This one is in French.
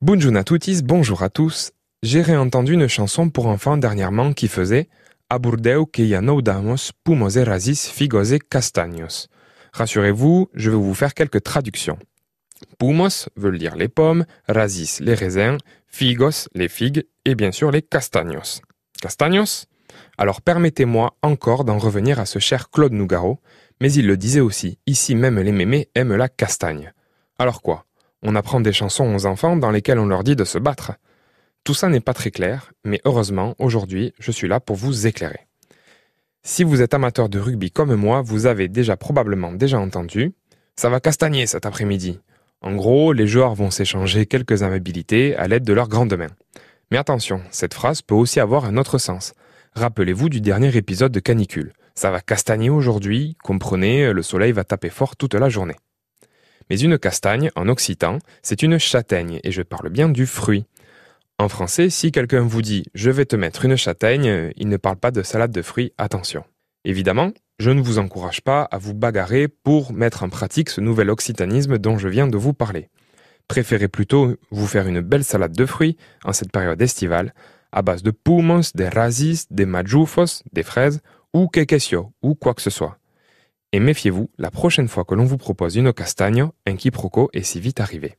Bonjour à tutis, bonjour à tous. J'ai réentendu une chanson pour enfants dernièrement qui faisait Aburdeu que ya no damos pumos erasis figos e castaños. Rassurez-vous, je vais vous faire quelques traductions. Pumos veut dire les pommes, rasis les raisins, figos les figues et bien sûr les castaños. Castaños? Alors permettez-moi encore d'en revenir à ce cher Claude Nougaro, mais il le disait aussi, ici même les mémés aiment la castagne. Alors quoi? On apprend des chansons aux enfants dans lesquelles on leur dit de se battre. Tout ça n'est pas très clair, mais heureusement, aujourd'hui, je suis là pour vous éclairer. Si vous êtes amateur de rugby comme moi, vous avez déjà probablement déjà entendu Ça va castagner cet après-midi. En gros, les joueurs vont s'échanger quelques amabilités à l'aide de leurs grandes mains. Mais attention, cette phrase peut aussi avoir un autre sens. Rappelez-vous du dernier épisode de Canicule. Ça va castagner aujourd'hui, comprenez, le soleil va taper fort toute la journée. Mais une castagne, en occitan, c'est une châtaigne, et je parle bien du fruit. En français, si quelqu'un vous dit je vais te mettre une châtaigne, il ne parle pas de salade de fruits, attention. Évidemment, je ne vous encourage pas à vous bagarrer pour mettre en pratique ce nouvel occitanisme dont je viens de vous parler. Préférez plutôt vous faire une belle salade de fruits en cette période estivale, à base de pumos, des rasis, des majufos, des fraises, ou quequesio, ou quoi que ce soit. Et méfiez-vous, la prochaine fois que l'on vous propose une castagne, un quiproquo est si vite arrivé.